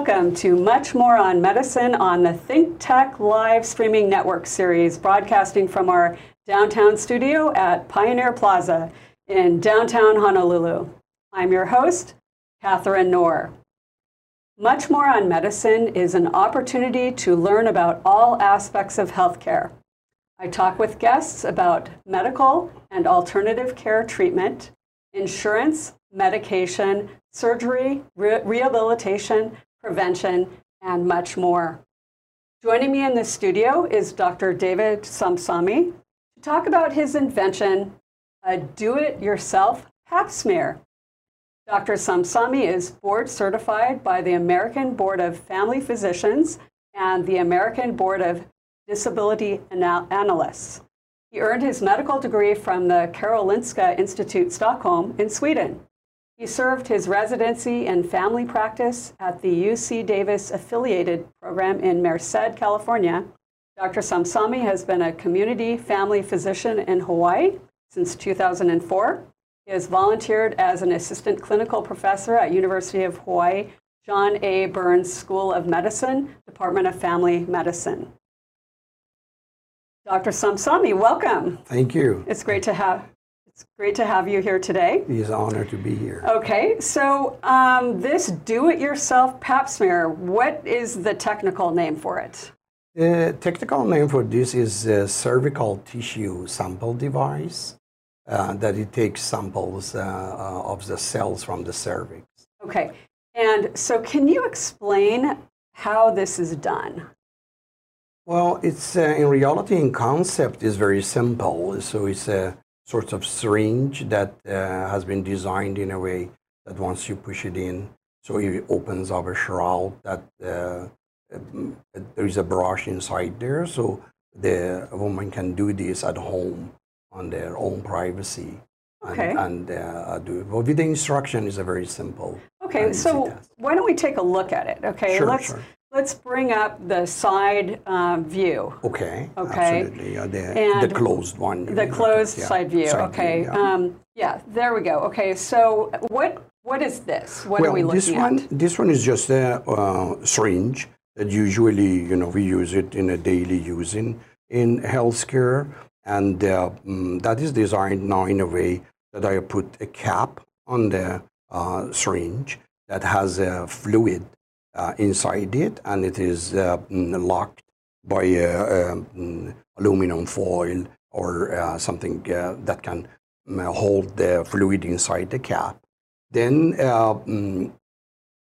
Welcome to Much More on Medicine on the Think Tech live streaming network series, broadcasting from our downtown studio at Pioneer Plaza in downtown Honolulu. I'm your host, Katharine Nohr. Much More on Medicine is an opportunity to learn about all aspects of healthcare. I talk with guests about medical and alternative care treatment, insurance, medication, surgery, re rehabilitation, prevention, and much more. Joining me in the studio is Dr. David Samsami to talk about his invention, a do-it-yourself pap smear. Dr. Samsami is board certified by the American Board of Family Physicians and the American Board of Disability Anal Analysts. He earned his medical degree from the Karolinska Institute Stockholm in Sweden. He served his residency and family practice at the UC Davis affiliated program in Merced, California. Dr. Samsami has been a community family physician in Hawaii since 2004. He has volunteered as an assistant clinical professor at University of Hawaii John A. Burns School of Medicine, Department of Family Medicine. Dr. Samsami, welcome. Thank you. It's great to have it's great to have you here today. It is an honor to be here. Okay, so um, this do-it-yourself pap smear, what is the technical name for it? The technical name for this is a cervical tissue sample device uh, that it takes samples uh, uh, of the cells from the cervix. Okay, and so can you explain how this is done? Well, it's uh, in reality, in concept, is very simple. So it's a sort of syringe that uh, has been designed in a way that once you push it in, so it opens up a shroud that uh, um, there is a brush inside there, so the woman can do this at home on their own privacy. Okay. And, and uh, do it. Well, with the instruction is a very simple. Okay, so why don't we take a look at it? Okay, sure, let's sure. Let's bring up the side um, view. Okay. Okay. Absolutely. Yeah, the, the closed one. The closed Yeah, side view. side okay. view, yeah. um, yeah, there we go. Okay, so what what is this? What well, are we looking at? this one, at? this one is just a uh, syringe that usually, you know, we use it in a daily use in, in healthcare. And uh, mm, that is designed now in a way that I put a cap on the uh, syringe that has a fluid uh, inside it, and it is uh, mm, locked by uh, um, aluminum foil or uh, something that can mm, hold the fluid inside the cap. Then mm,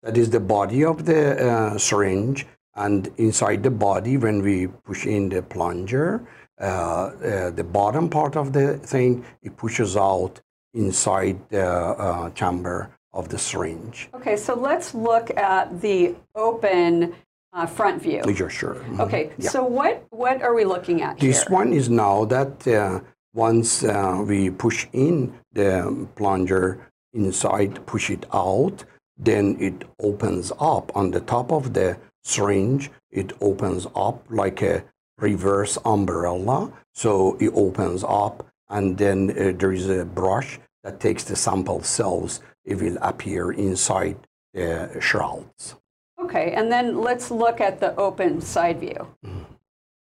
that is the body of the syringe, and inside the body, when we push in the plunger, the bottom part of the thing it pushes out inside the uh, chamber of the syringe. Okay, so let's look at the open uh, front view. You're sure? Mhm. Okay, Yeah. so what what are we looking at here? This here? one is now that uh, once uh, we push in the plunger inside, push it out, then it opens up on the top of the syringe. It opens up like a reverse umbrella. So it opens up, and then uh, there is a brush that takes the sample cells. It will appear inside the shrouds. Okay, and then let's look at the open side view. Mm.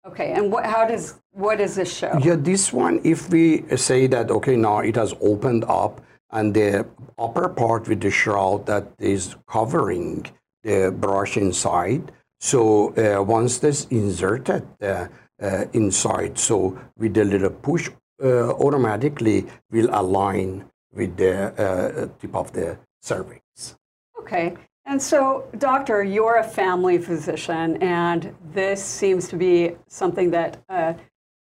Okay, and what how does what does this show? Yeah, this one, if we say that, okay, now it has opened up and the upper part with the shroud that is covering the brush inside. So uh, once this inserted uh, uh, inside, so with a little push, uh, automatically will align with the uh, tip of the cervix. Okay. And so, doctor, you're a family physician, and this seems to be something that uh,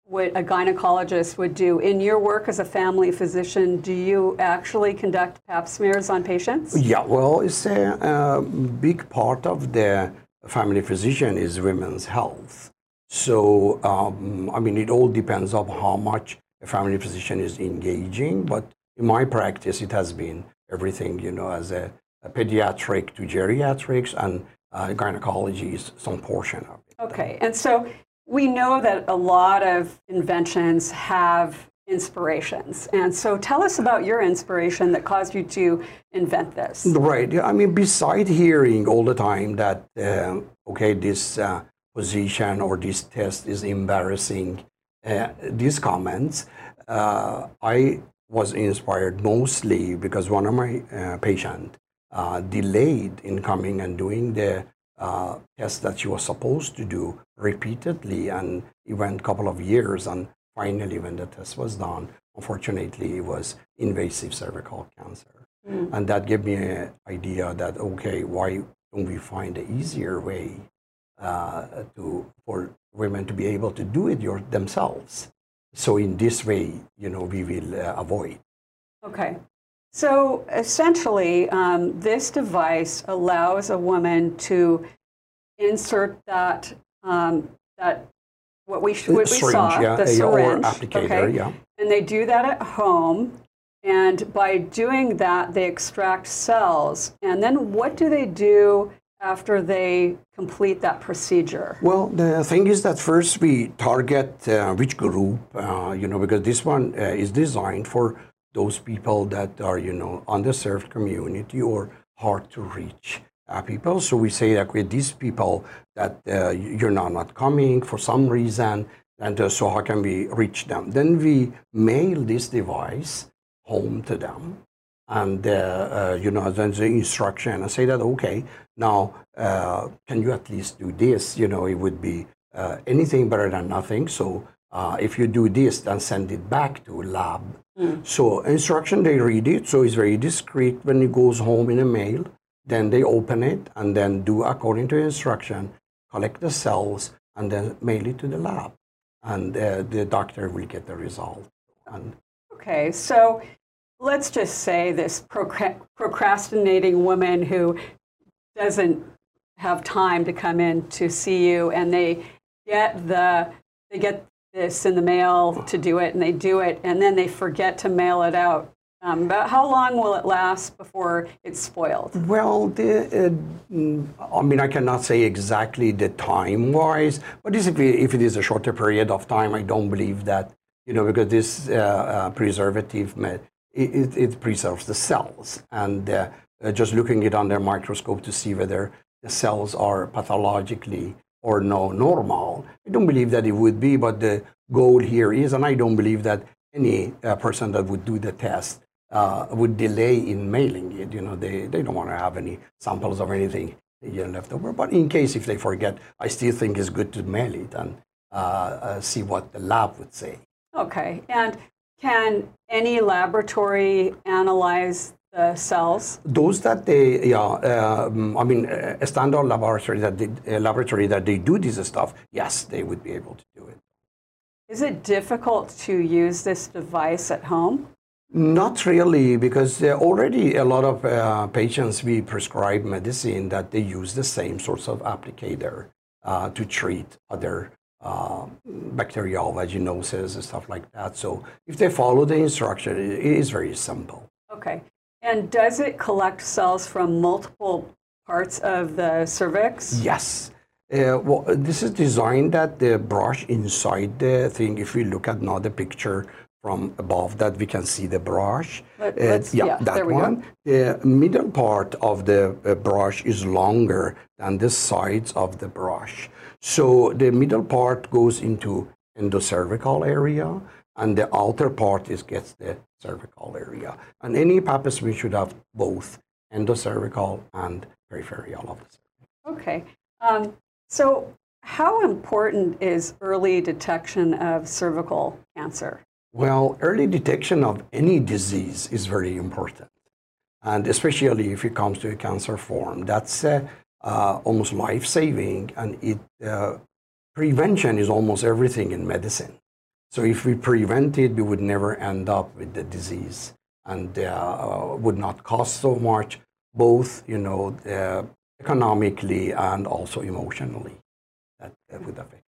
what a gynecologist would do. In your work as a family physician, do you actually conduct pap smears on patients? Yeah, well, it's a, uh big part of the family physician is women's health. So, um, I mean, it all depends on how much a family physician is engaging. But in my practice, it has been everything, you know, as a, a pediatric to geriatrics, and uh, gynecology is some portion of it. Okay. And so we know that a lot of inventions have inspirations. And so tell us about your inspiration that caused you to invent this. Right. I mean, beside hearing all the time that, um, okay, this uh, position or this test is embarrassing, uh, these comments, uh, I was inspired mostly because one of my uh, patients uh, delayed in coming and doing the uh, test that she was supposed to do repeatedly, and it went a couple of years, and finally, when the test was done, unfortunately, it was invasive cervical cancer, mm. and that gave me an idea that okay, why don't we find an easier way uh, to for women to be able to do it your, themselves? So in this way, you know, we will uh, avoid. Okay. So essentially, um, this device allows a woman to insert that um, that what we, what we syringe, saw, yeah, the syringe, applicator, okay? yeah. And they do that at home. And by doing that, they extract cells. And then what do they do after they complete that procedure? Well, the thing is that first we target uh, which group, uh, you know, because this one uh, is designed for those people that are, you know, underserved community or hard to reach uh, people. So we say that with these people that uh, you're not, not coming for some reason, and uh, so how can we reach them? Then we mail this device home to them. And, uh, uh, you know, then the instruction, I say that, okay, now, uh, can you at least do this? You know, it would be anything better than nothing. So uh, if you do this, then send it back to lab. Mm. So instruction, they read it, so it's very discreet when it goes home in a mail. Then they open it and then do according to instruction, collect the cells, and then mail it to the lab. And uh, the doctor will get the result. And okay, so let's just say this procrastinating woman who doesn't have time to come in to see you and they get the they get this in the mail to do it, and they do it, and then they forget to mail it out. Um, but how long will it last before it's spoiled? Well, the, uh, I mean, I cannot say exactly the time wise, but if it, if it is a shorter period of time, I don't believe that, you know, because this uh, uh, preservative, it, it, it, preserves the cells. And uh, just looking it under microscope to see whether the cells are pathologically or no normal. I don't believe that it would be, but the goal here is, and I don't believe that any uh, person that would do the test uh, would delay in mailing it. You know, they, they don't want to have any samples of anything you know, left over. But in case if they forget, I still think it's good to mail it and uh, uh see what the lab would say. Okay, and can any laboratory analyze the cells? Those that they, yeah, um, I mean, a standard laboratory that they, laboratory that they do this stuff, yes, they would be able to do it. Is it difficult to use this device at home? Not really, because there already a lot of uh, patients we prescribe medicine that they use the same sorts of applicator uh, to treat other uh, bacterial vaginosis and stuff like that. So if they follow the instruction, it is very simple. Okay. And does it collect cells from multiple parts of the cervix? Yes. Uh, well, this is designed that the brush inside the thing, if we look at now the picture from above that we can see the brush. Let, uh, yeah, yeah, that one. Go. The middle part of the uh, brush is longer than the sides of the brush. So the middle part goes into endocervical area and the outer part is gets the cervical area. And any pap smear should have both endocervical and peripheral of the cervix. Okay. Um, so how important is early detection of cervical cancer? Well, early detection of any disease is very important. And especially if it comes to a cancer form, that's uh, uh, almost life saving. And it, uh, prevention is almost everything in medicine. So if we prevent it, we would never end up with the disease and uh, would not cost so much, both, you know, uh, economically and also emotionally. That, that would affect.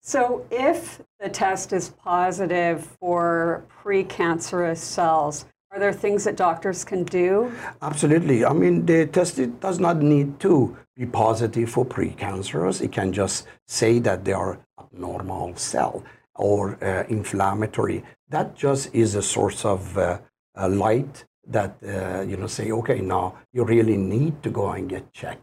So if the test is positive for precancerous cells, are there things that doctors can do? Absolutely. I mean, the test does not need to be positive for precancerous. It can just say that they are abnormal cell or uh, inflammatory, that just is a source of uh, uh, light that uh, you know say, okay, now you really need to go and get checked.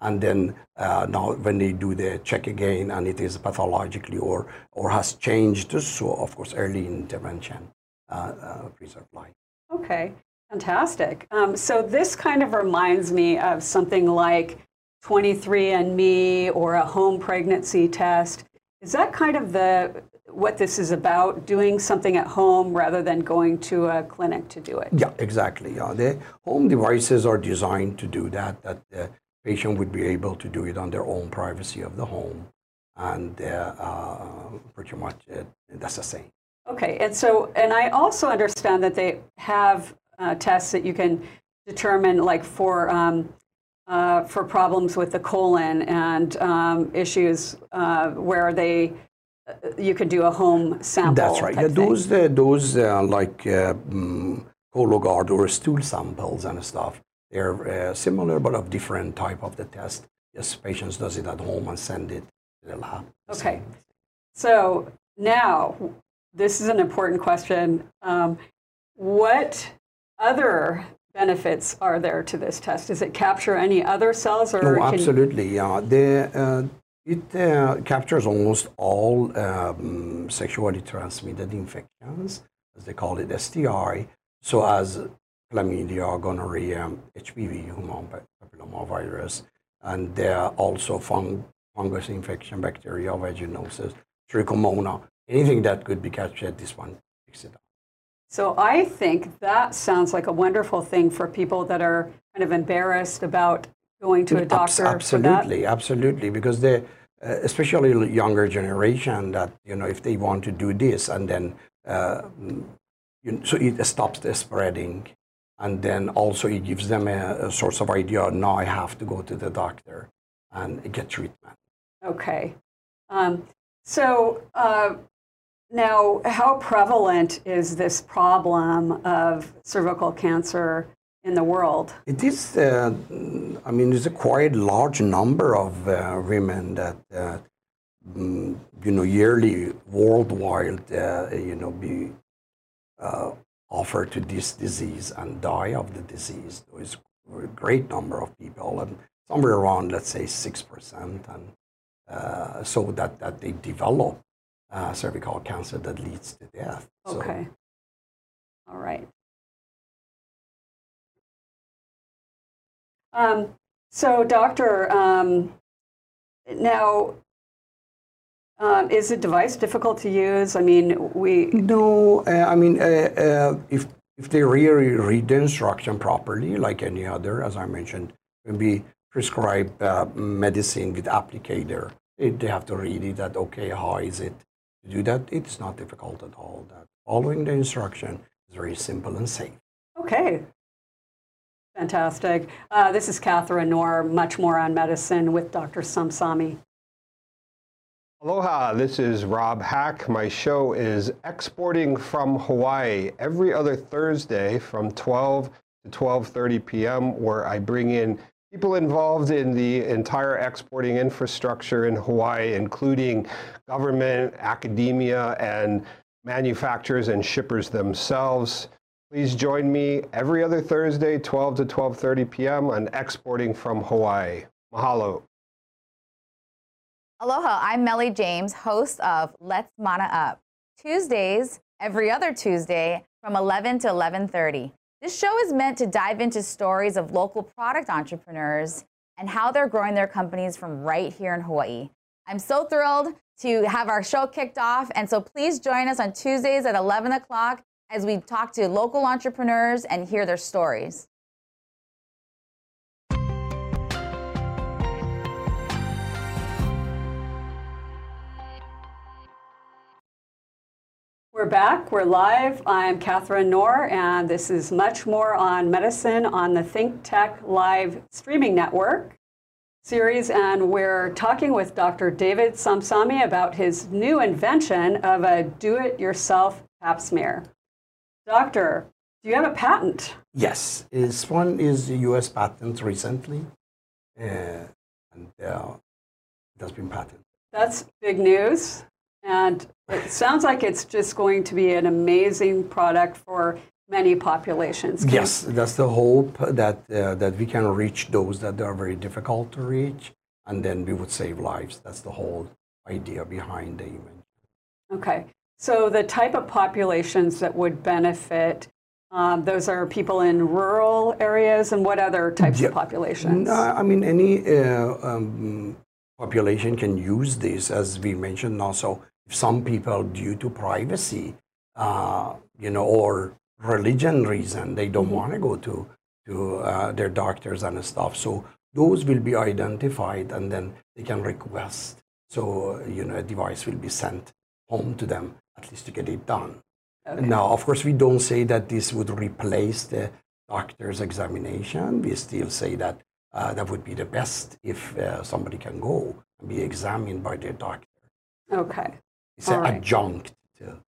And then uh, now when they do the check again and it is pathologically or, or has changed, so of course early intervention uh, preserve life. Okay, fantastic. Um, so this kind of reminds me of something like 23andMe or a home pregnancy test. Is that kind of the what this is about, doing something at home rather than going to a clinic to do it? Yeah, exactly. Yeah, the home devices are designed to do that. That the patient would be able to do it on their own privacy of the home, and uh, uh, pretty much uh, that's the same. Okay, and so and I also understand that they have uh, tests that you can determine, like for um, uh, for problems with the colon and um, issues uh, where they you could do a home sample. That's right. Yeah, those uh, those uh, like um, Cologuard or stool samples and stuff. They're similar but of different type of the test. Yes, patients does it at home and send it to the lab. Okay. So now this is an important question. Um, what other benefits are there to this test? Does it capture any other cells? Or no, absolutely. Yeah, the, uh, it uh, captures almost all um, sexually transmitted infections, as they call it, STI. So as chlamydia, gonorrhea, HPV, human papillomavirus, and uh, also fung fungus infection, bacteria, vaginosis, trichomonas, anything that could be captured, this one picks it up. So I think that sounds like a wonderful thing for people that are kind of embarrassed about going to a doctor. Absolutely, absolutely, because they, uh, especially younger generation, that you know, if they want to do this, and then uh, you so it stops the spreading, and then also it gives them a, a source of idea. Now I have to go to the doctor and get treatment. Okay, um, so. Uh, now, how prevalent is this problem of cervical cancer in the world? It is, uh, I mean, it's a quite large number of uh, women that, uh, mm, you know, yearly worldwide, uh, you know, be uh, offered to this disease and die of the disease. There's a great number of people, and somewhere around, let's say, 6%. And uh, so that, that they develop uh, cervical cancer that leads to death. Okay. So, All right. Um, so, doctor, um, now, um, is the device difficult to use? I mean, we. No, uh, I mean, uh, uh, if if they really read the instruction properly, like any other, as I mentioned, when we prescribe uh, medicine with applicator, they have to read it. That okay, how is it? To do that, it's not difficult at all. That following the instruction is very simple and safe. Okay. Fantastic. Uh, this is Katharine Nohr, much more on medicine with Dr. Samsami. Aloha, this is Rob Hack. My show is Exporting from Hawaii every other Thursday from 12 to 12:30 p.m. where I bring in people involved in the entire exporting infrastructure in Hawaii, including government, academia, and manufacturers and shippers themselves. Please join me every other Thursday, 12 to 12:30 p.m. on Exporting from Hawaii. Mahalo. Aloha, I'm Meli James, host of Let's Mana Up. Tuesdays, every other Tuesday from 11 to 11:30. This show is meant to dive into stories of local product entrepreneurs and how they're growing their companies from right here in Hawaii. I'm so thrilled to have our show kicked off, and so please join us on Tuesdays at 11 o'clock as we talk to local entrepreneurs and hear their stories. We're back. We're live. I'm Katharine Nohr, and this is much more on medicine on the Think Tech Live streaming network series. And we're talking with Dr. David Samsami about his new invention of a do it yourself pap smear. Doctor, do you have a patent? Yes. This one is a US patent recently, uh, and uh, it has been patented. That's big news. And it sounds like it's just going to be an amazing product for many populations. Can- Yes, that's the hope that uh, that we can reach those that are very difficult to reach, and then we would save lives. That's the whole idea behind the image. Okay. So the type of populations that would benefit, um, those are people in rural areas and what other types Yeah. of populations? No, I mean, any uh, um, population can use this, as we mentioned also. Some people, due to privacy, uh, you know, or religion reason, they don't want to go to to uh, their doctors and stuff. So those will be identified, and then they can request. So you know, a device will be sent home to them, at least to get it done. Okay. Now, of course, we don't say that this would replace the doctor's examination. We still say that uh, that would be the best if uh, somebody can go and be examined by their doctor. Okay. It's an right. adjunct. To,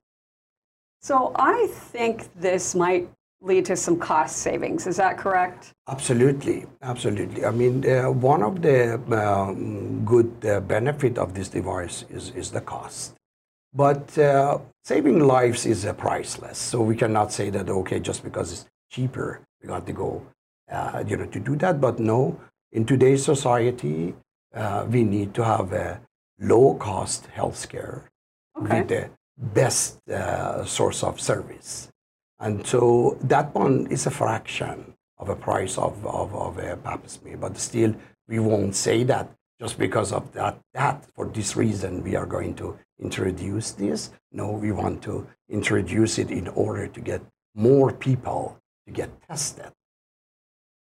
So I think this might lead to some cost savings. Is that correct? absolutely, absolutely. I mean, uh, one of the um, good uh, benefit of this device is, is the cost. But uh, saving lives is uh, priceless. So we cannot say that, okay, just because it's cheaper, we got to go, uh, you know, to do that. But no, in today's society, uh, we need to have a low-cost healthcare Okay. with the best uh, source of service. And so that one is a fraction of a price of, of, of a pap smear. But still, we won't say that just because of that, that. For this reason, we are going to introduce this. No, we want to introduce it in order to get more people to get tested.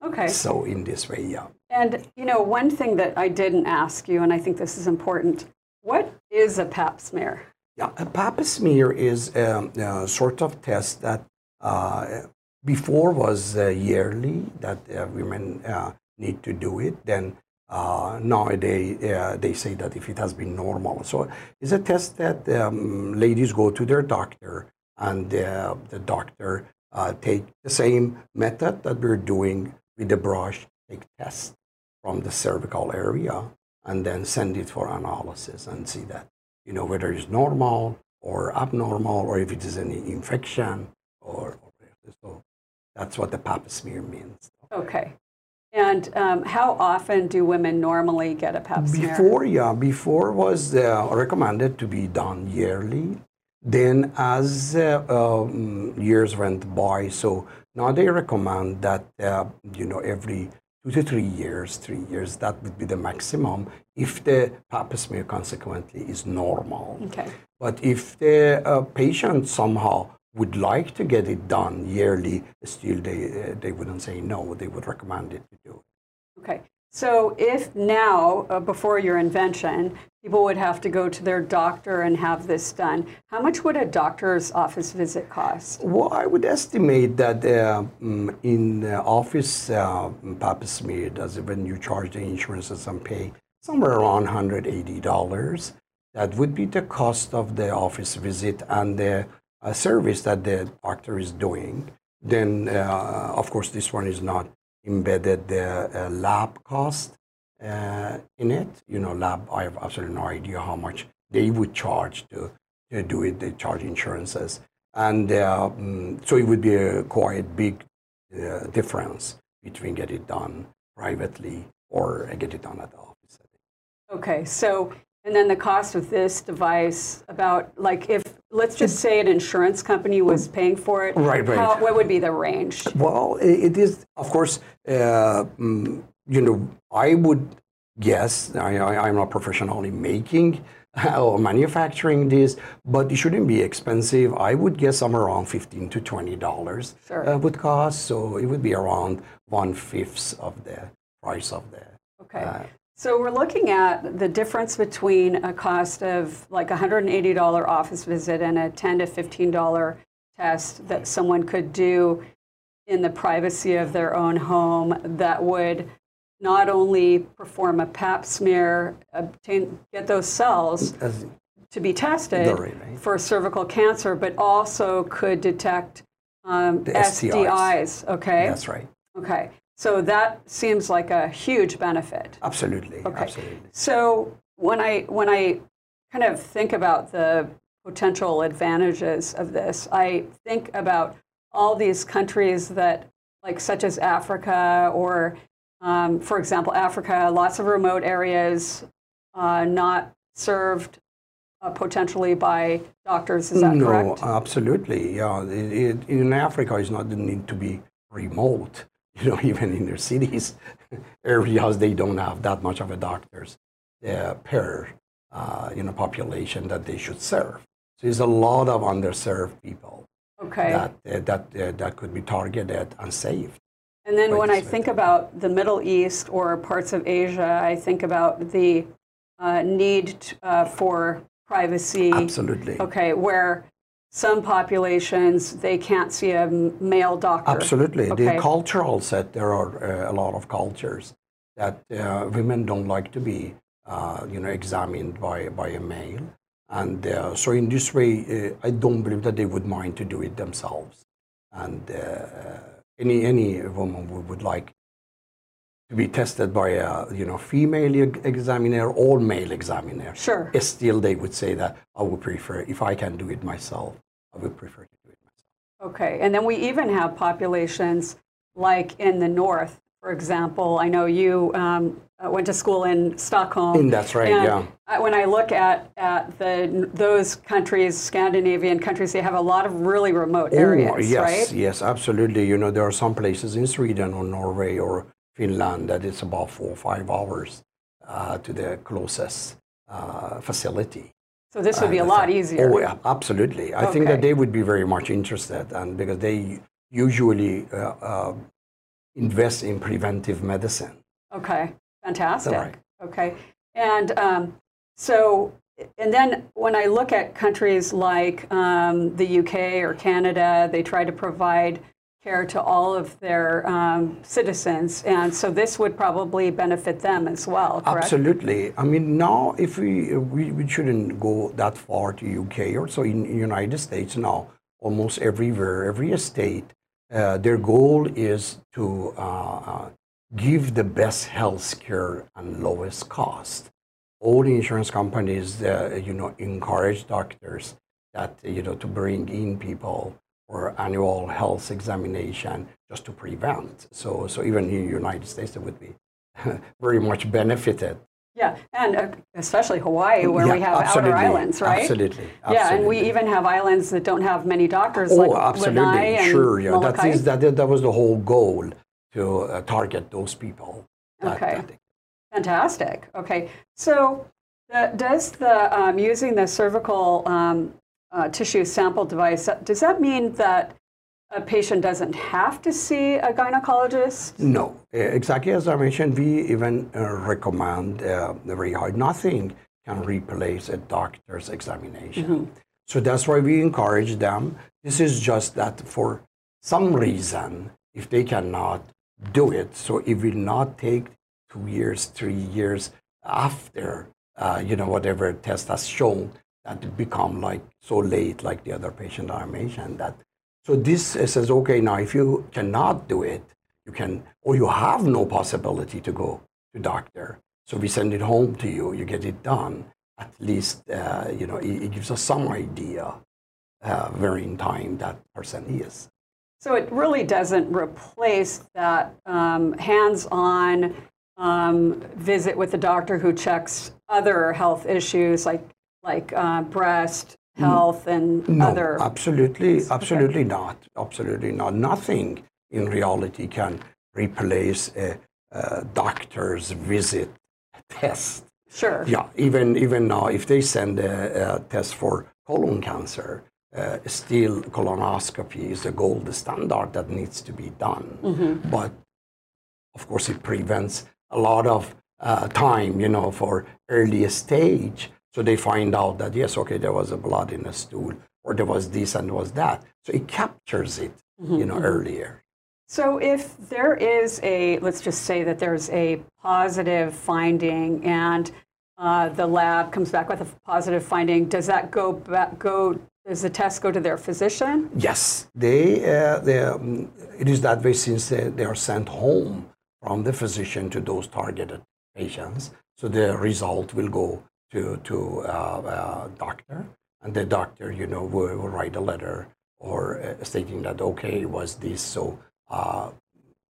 Okay. So in this way, yeah. And, you know, one thing that I didn't ask you, and I think this is important what is a pap smear? Yeah, a pap smear is um, a sort of test that uh, before was uh, yearly that uh, women uh, need to do it. Then uh, nowadays uh, they say that if it has been normal, so it's a test that um, ladies go to their doctor and uh, the doctor uh, take the same method that we're doing with the brush, take test from the cervical area and then send it for analysis and see that you know, whether it's normal or abnormal, or if it is any infection, or, or so. That's what the pap smear means. Okay. And um, how often do women normally get a pap smear? Before, yeah, before was uh, recommended to be done yearly. Then, as uh, um, years went by, so now they recommend that uh, you know every two to three years, three years, that would be the maximum if the pap smear consequently is normal. Okay. But if the uh, patient somehow would like to get it done yearly, still they, uh, they wouldn't say no, they would recommend it to do it. Okay. So if now, uh, before your invention, people would have to go to their doctor and have this done, how much would a doctor's office visit cost? Well, I would estimate that uh, mm, in office uh, pap smear, does when you charge the insurances and pay somewhere around $180, that would be the cost of the office visit and the uh, service that the doctor is doing. Then, uh, of course, this one is not embedded the uh, lab cost uh, in it. You know, lab, I have absolutely no idea how much they would charge to, to do it. They charge insurances. And uh, mm, so it would be a quite big difference between get it done privately or get it done at the office. Okay. So, and then the cost of this device, about like if, let's just say an insurance company was paying for it, Right, right. how, what would be the range? Well, it is, of course, uh, mm, you know, I would guess, I, I, I'm not professionally making or manufacturing this, but it shouldn't be expensive. I would guess somewhere around 15 to $20 Sure. uh, would cost. So it would be around one fifth of the price of the. Okay. So we're looking at the difference between a cost of like a $180 office visit and a 10 to $15 test that someone could do in the privacy of their own home that would not only perform a pap smear, obtain, get those cells to be tested right, right. for cervical cancer, but also could detect um, STIs. STIs. Okay. That's right. Okay. So that seems like a huge benefit. Absolutely. Okay. Absolutely. So when I when I kind of think about the potential advantages of this. I think about all these countries that, like, such as Africa, or, um, for example, Africa, lots of remote areas uh, not served uh, potentially by doctors. Is that no, correct? absolutely. Yeah, it, it, in Africa, it's not the need to be remote. You know, even in their cities, areas, they don't have that much of a doctors uh, per uh, you know population that they should serve. So there's a lot of underserved people Okay. that uh, that uh, that could be targeted and saved. And then when I think about the Middle East or parts of Asia, I think about the uh, need t- uh, for privacy. Absolutely. Okay, where some populations they can't see a male doctor. Absolutely. Okay. The cultural set, there are uh, a lot of cultures that uh, women don't like to be, uh, you know, examined by, by a male. And uh, so in this way, uh, I don't believe that they would mind to do it themselves. And uh, any, any woman who would like to be tested by a, you know, female examiner or male examiner, Sure. still they would say that I would prefer, if I can do it myself, I would prefer to do it myself. Okay, and then we even have populations like in the north, for example. I know you um, uh, went to school in Stockholm. And that's right, and yeah. I- When I look at, at the those countries, Scandinavian countries, they have a lot of really remote areas, Oh, yes, right? yes, absolutely. You know, there are some places in Sweden or Norway or Finland that is about four or five hours uh, to the closest uh, facility. So this would be a lot easier. Oh, yeah, absolutely. I think that they would be very much interested, and because they usually uh, uh, invest in preventive medicine. Okay, fantastic. right. Okay, and um, so, and then when I look at countries like um, the UK or Canada, they try to provide care to all of their um, citizens, and so this would probably benefit them as well, correct? Absolutely. I mean, now if we, we we shouldn't go that far to UK or so in United States now, almost everywhere, every state, uh, their goal is to uh, uh, give the best health care and lowest cost. All insurance companies, uh, you know, encourage doctors that you know to bring in people for annual health examination just to prevent. So, so even in the United States, it would be very much benefited. Yeah, and uh, especially Hawaii, where Yeah, we have outer islands, right? Absolutely. Yeah, and we even have islands that don't have many doctors, Oh, like absolutely. Lanai Sure. Yeah. That, that, that was the whole goal to uh, target those people. that- Okay. that- Fantastic. Okay, so the, does the um, using the cervical um, uh, tissue sample device does that mean that a patient doesn't have to see a gynecologist? No, exactly as I mentioned, we even uh, recommend uh, very hard. Nothing can replace a doctor's examination. So that's why we encourage them. This is just that for some reason, if they cannot do it, so it will not take two years, three years after, uh, you know, whatever test has shown that become like so late, like the other patient I mentioned that so this says, okay, now if you cannot do it, you can, or you have no possibility to go to doctor. So we send it home to you. You get it done. At least, uh, you know, it, it gives us some idea uh, time that person is. So it really doesn't replace that um, hands-on um, visit with the doctor who checks other health issues like like uh, breast health and No, other. absolutely, absolutely not. Absolutely not. Nothing in reality can replace a, a doctor's visit test. Sure. Yeah, even even now, if they send a, a test for colon cancer, uh, still colonoscopy is the gold standard that needs to be done. But of course, it prevents a lot of uh, time, you know, for early stage. So they find out that yes, okay, there was a blood in the stool, or there was this and was that. So it captures it, you know, earlier. So if there is a, let's just say that there's a positive finding and uh, the lab comes back with a positive finding, does that go back, go, does the test go to their physician? Yes, they, uh, they um, it is that way since they, they are sent home from the physician to those targeted patients. So the result will go to to uh, uh, doctor, and the doctor, you know, will, will write a letter or uh, stating that okay, it was this, so uh,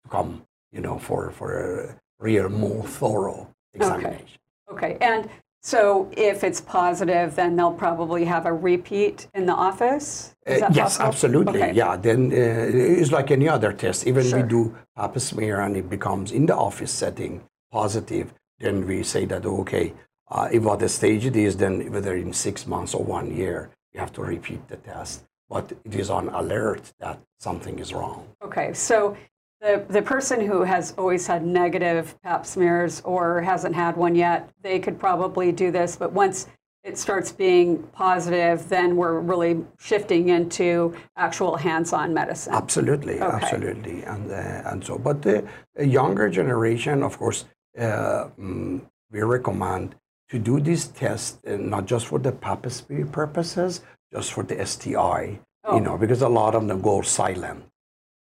come, you know, for for a real more thorough examination. Okay, okay, and so if it's positive, then they'll probably have a repeat in the office? Is Uh, yes, possible? absolutely. Okay. Yeah, then uh, it's like any other test. Even Sure. we do pap smear and it becomes in the office setting positive, then we say that okay, uh, if what the stage it is, then whether in six months or one year, you have to repeat the test. But it is on alert that something is wrong. Okay, so the, the person who has always had negative pap smears or hasn't had one yet, they could probably do this, but once it starts being positive, then we're really shifting into actual hands-on medicine. Absolutely, Okay. absolutely, and uh, and so. But the younger generation, of course, uh, mm, we recommend to do this test uh, not just for the pap smear purposes, just for the STI. Oh. You know, because a lot of them go silent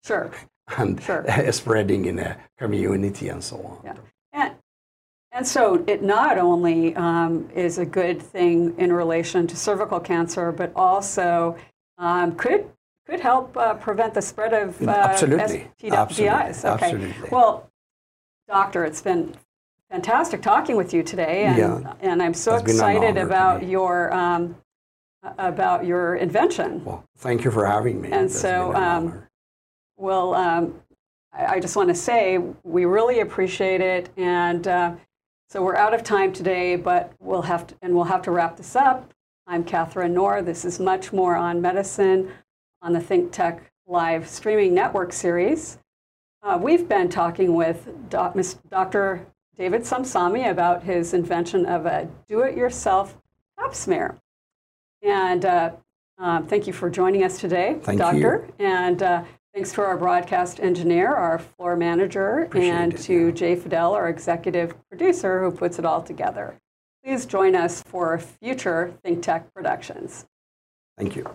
Sure, and Sure. spreading in a community and so on. yeah. And, and so it not only um, is a good thing in relation to cervical cancer, but also um, could could help uh, prevent the spread of uh, Absolutely. STIs. Okay. Absolutely. Well, doctor, it's been fantastic talking with you today, and, Yeah. and I'm so been an excited about your um, about your invention. Well, thank you for having me. And so, an um. Well, um, I, I just want to say we really appreciate it, and uh, so we're out of time today, but we'll have to, and we'll have to wrap this up. I'm Katharine Nohr. This is much more on medicine on the Think Tech live streaming network series. Uh, we've been talking with. Dr. David Samsami about his invention of a do-it-yourself pap smear. And uh, um, thank you for joining us today, Thank Doctor. you. And uh, thanks to our broadcast engineer, our floor manager, Appreciate and it, to yeah. Jay Fidel, our executive producer, who puts it all together. Please join us for future Think Tech productions. Thank you.